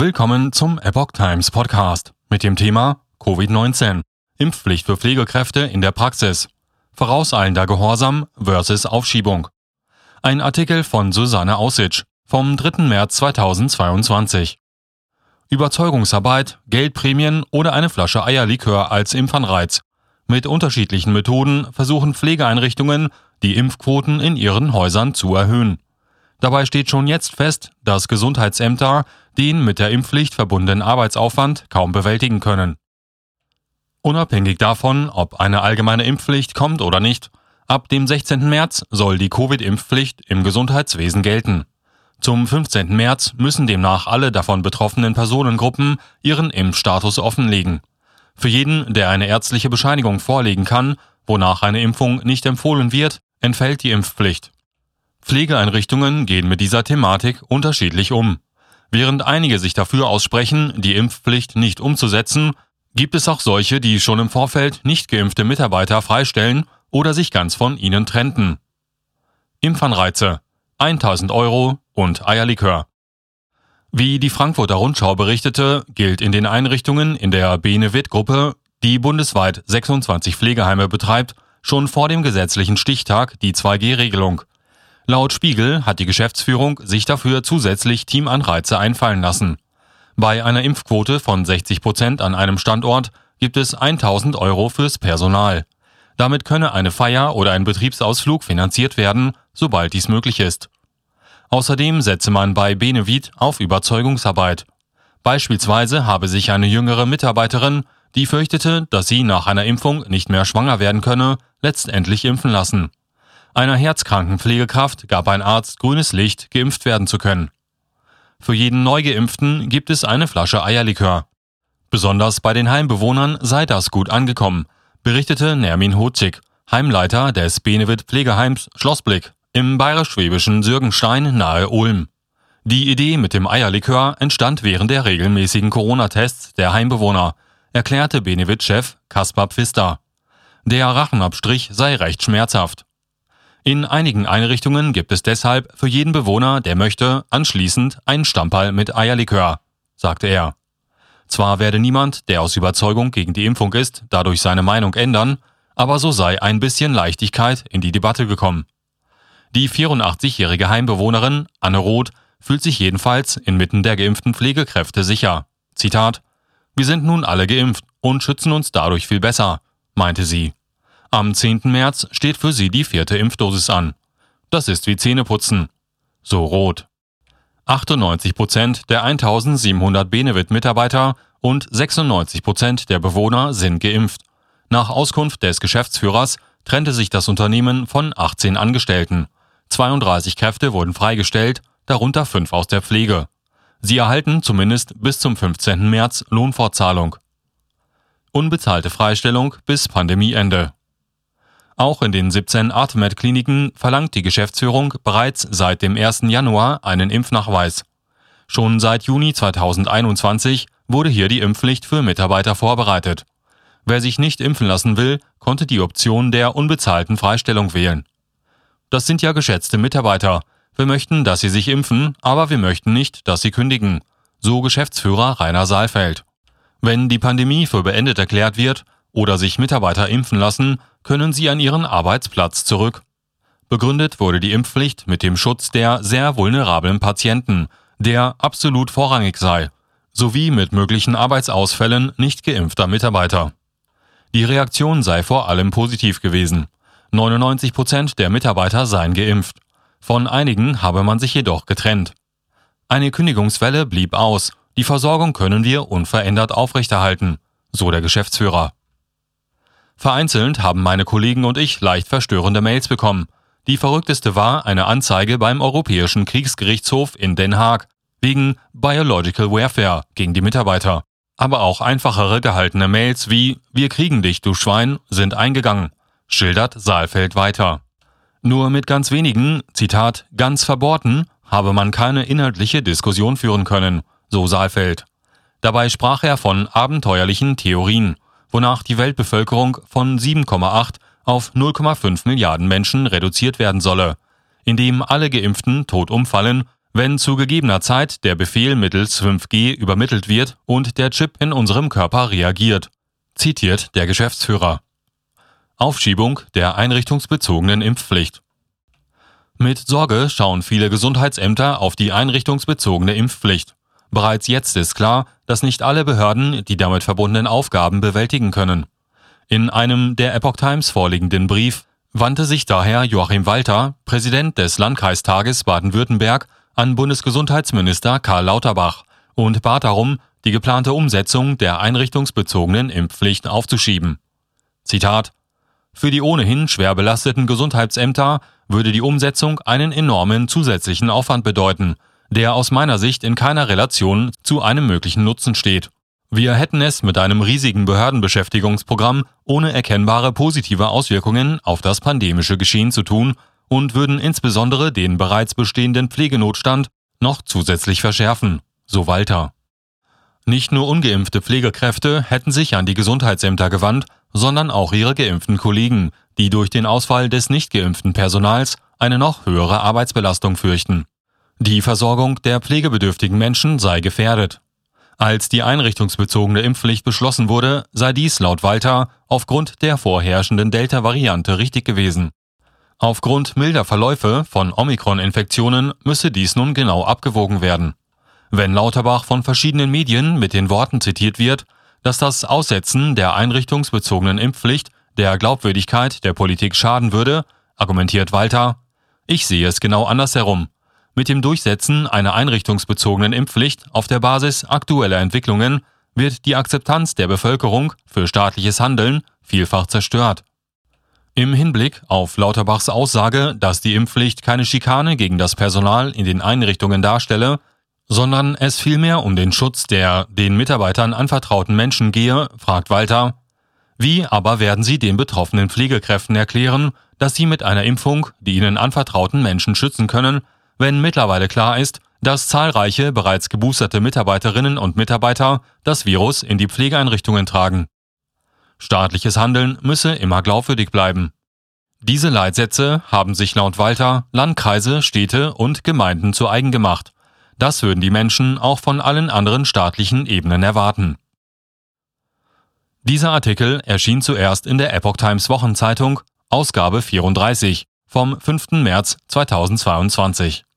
Willkommen zum Epoch Times Podcast mit dem Thema Covid-19. Impfpflicht für Pflegekräfte in der Praxis. Vorauseilender Gehorsam versus Aufschiebung. Ein Artikel von Susanne Aussitsch vom 3. März 2022. Überzeugungsarbeit, Geldprämien oder eine Flasche Eierlikör als Impfanreiz. Mit unterschiedlichen Methoden versuchen Pflegeeinrichtungen, die Impfquoten in ihren Häusern zu erhöhen. Dabei steht schon jetzt fest, dass Gesundheitsämter den mit der Impfpflicht verbundenen Arbeitsaufwand kaum bewältigen können. Unabhängig davon, ob eine allgemeine Impfpflicht kommt oder nicht, ab dem 16. März soll die Covid-Impfpflicht im Gesundheitswesen gelten. Zum 15. März müssen demnach alle davon betroffenen Personengruppen ihren Impfstatus offenlegen. Für jeden, der eine ärztliche Bescheinigung vorlegen kann, wonach eine Impfung nicht empfohlen wird, entfällt die Impfpflicht. Pflegeeinrichtungen gehen mit dieser Thematik unterschiedlich um. Während einige sich dafür aussprechen, die Impfpflicht nicht umzusetzen, gibt es auch solche, die schon im Vorfeld nicht geimpfte Mitarbeiter freistellen oder sich ganz von ihnen trennten. Impfanreize 1000 Euro und Eierlikör. Wie die Frankfurter Rundschau berichtete, gilt in den Einrichtungen in der Benevit-Gruppe, die bundesweit 26 Pflegeheime betreibt, schon vor dem gesetzlichen Stichtag die 2G-Regelung – Laut Spiegel hat die Geschäftsführung sich dafür zusätzlich Teamanreize einfallen lassen. Bei einer Impfquote von 60 Prozent an einem Standort gibt es 1000 Euro fürs Personal. Damit könne eine Feier oder ein Betriebsausflug finanziert werden, sobald dies möglich ist. Außerdem setze man bei Benevit auf Überzeugungsarbeit. Beispielsweise habe sich eine jüngere Mitarbeiterin, die fürchtete, dass sie nach einer Impfung nicht mehr schwanger werden könne, letztendlich impfen lassen. Einer herzkranken Pflegekraft gab ein Arzt grünes Licht, geimpft werden zu können. Für jeden Neugeimpften gibt es eine Flasche Eierlikör. Besonders bei den Heimbewohnern sei das gut angekommen, berichtete Nermin Hotzik, Heimleiter des Benevit Pflegeheims Schlossblick im bayerisch-schwäbischen Sürgenstein nahe Ulm. Die Idee mit dem Eierlikör entstand während der regelmäßigen Corona-Tests der Heimbewohner, erklärte Benevit-Chef Kaspar Pfister. Der Rachenabstrich sei recht schmerzhaft. In einigen Einrichtungen gibt es deshalb für jeden Bewohner, der möchte, anschließend einen Stammball mit Eierlikör, sagte er. Zwar werde niemand, der aus Überzeugung gegen die Impfung ist, dadurch seine Meinung ändern, aber so sei ein bisschen Leichtigkeit in die Debatte gekommen. Die 84-jährige Heimbewohnerin Anne Roth fühlt sich jedenfalls inmitten der geimpften Pflegekräfte sicher. Zitat Wir sind nun alle geimpft und schützen uns dadurch viel besser, meinte sie. Am 10. März steht für sie die vierte Impfdosis an. Das ist wie Zähneputzen. So rot. 98 Prozent der 1700 Benevit-Mitarbeiter und 96 Prozent der Bewohner sind geimpft. Nach Auskunft des Geschäftsführers trennte sich das Unternehmen von 18 Angestellten. 32 Kräfte wurden freigestellt, darunter fünf aus der Pflege. Sie erhalten zumindest bis zum 15. März Lohnfortzahlung. Unbezahlte Freistellung bis Pandemieende. Auch in den 17 Artemed-Kliniken verlangt die Geschäftsführung bereits seit dem 1. Januar einen Impfnachweis. Schon seit Juni 2021 wurde hier die Impfpflicht für Mitarbeiter vorbereitet. Wer sich nicht impfen lassen will, konnte die Option der unbezahlten Freistellung wählen. Das sind ja geschätzte Mitarbeiter. Wir möchten, dass sie sich impfen, aber wir möchten nicht, dass sie kündigen. So Geschäftsführer Rainer Saalfeld. Wenn die Pandemie für beendet erklärt wird oder sich Mitarbeiter impfen lassen, können sie an ihren Arbeitsplatz zurück. Begründet wurde die Impfpflicht mit dem Schutz der sehr vulnerablen Patienten, der absolut vorrangig sei, sowie mit möglichen Arbeitsausfällen nicht geimpfter Mitarbeiter. Die Reaktion sei vor allem positiv gewesen. 99 Prozent der Mitarbeiter seien geimpft. Von einigen habe man sich jedoch getrennt. Eine Kündigungswelle blieb aus. Die Versorgung können wir unverändert aufrechterhalten, so der Geschäftsführer. Vereinzelt haben meine Kollegen und ich leicht verstörende Mails bekommen. Die verrückteste war eine Anzeige beim Europäischen Kriegsgerichtshof in Den Haag wegen Biological Warfare gegen die Mitarbeiter. Aber auch einfachere gehaltene Mails wie Wir kriegen dich, du Schwein, sind eingegangen, schildert Saalfeld weiter. Nur mit ganz wenigen, Zitat, ganz verbohrten, habe man keine inhaltliche Diskussion führen können, so Saalfeld. Dabei sprach er von abenteuerlichen Theorien wonach die Weltbevölkerung von 7,8 auf 0,5 Milliarden Menschen reduziert werden solle, indem alle Geimpften tot umfallen, wenn zu gegebener Zeit der Befehl mittels 5G übermittelt wird und der Chip in unserem Körper reagiert, zitiert der Geschäftsführer. Aufschiebung der einrichtungsbezogenen Impfpflicht. Mit Sorge schauen viele Gesundheitsämter auf die einrichtungsbezogene Impfpflicht. Bereits jetzt ist klar, dass nicht alle Behörden die damit verbundenen Aufgaben bewältigen können. In einem der Epoch Times vorliegenden Brief wandte sich daher Joachim Walter, Präsident des Landkreistages Baden-Württemberg, an Bundesgesundheitsminister Karl Lauterbach und bat darum, die geplante Umsetzung der einrichtungsbezogenen Impfpflicht aufzuschieben. Zitat Für die ohnehin schwer belasteten Gesundheitsämter würde die Umsetzung einen enormen zusätzlichen Aufwand bedeuten, der aus meiner Sicht in keiner Relation zu einem möglichen Nutzen steht. Wir hätten es mit einem riesigen Behördenbeschäftigungsprogramm ohne erkennbare positive Auswirkungen auf das pandemische Geschehen zu tun und würden insbesondere den bereits bestehenden Pflegenotstand noch zusätzlich verschärfen, so Walter. Nicht nur ungeimpfte Pflegekräfte hätten sich an die Gesundheitsämter gewandt, sondern auch ihre geimpften Kollegen, die durch den Ausfall des nicht geimpften Personals eine noch höhere Arbeitsbelastung fürchten. Die Versorgung der pflegebedürftigen Menschen sei gefährdet. Als die einrichtungsbezogene Impfpflicht beschlossen wurde, sei dies laut Walter aufgrund der vorherrschenden Delta-Variante richtig gewesen. Aufgrund milder Verläufe von Omikron-Infektionen müsse dies nun genau abgewogen werden. Wenn Lauterbach von verschiedenen Medien mit den Worten zitiert wird, dass das Aussetzen der einrichtungsbezogenen Impfpflicht der Glaubwürdigkeit der Politik schaden würde, argumentiert Walter, ich sehe es genau andersherum. Mit dem Durchsetzen einer einrichtungsbezogenen Impfpflicht auf der Basis aktueller Entwicklungen wird die Akzeptanz der Bevölkerung für staatliches Handeln vielfach zerstört. Im Hinblick auf Lauterbachs Aussage, dass die Impfpflicht keine Schikane gegen das Personal in den Einrichtungen darstelle, sondern es vielmehr um den Schutz der den Mitarbeitern anvertrauten Menschen gehe, fragt Walter, wie aber werden Sie den betroffenen Pflegekräften erklären, dass sie mit einer Impfung die ihnen anvertrauten Menschen schützen können, wenn mittlerweile klar ist, dass zahlreiche bereits geboosterte Mitarbeiterinnen und Mitarbeiter das Virus in die Pflegeeinrichtungen tragen? Staatliches Handeln müsse immer glaubwürdig bleiben. Diese Leitsätze haben sich laut Walter Landkreise, Städte und Gemeinden zu eigen gemacht. Das würden die Menschen auch von allen anderen staatlichen Ebenen erwarten. Dieser Artikel erschien zuerst in der Epoch Times Wochenzeitung, Ausgabe 34 vom 5. März 2022.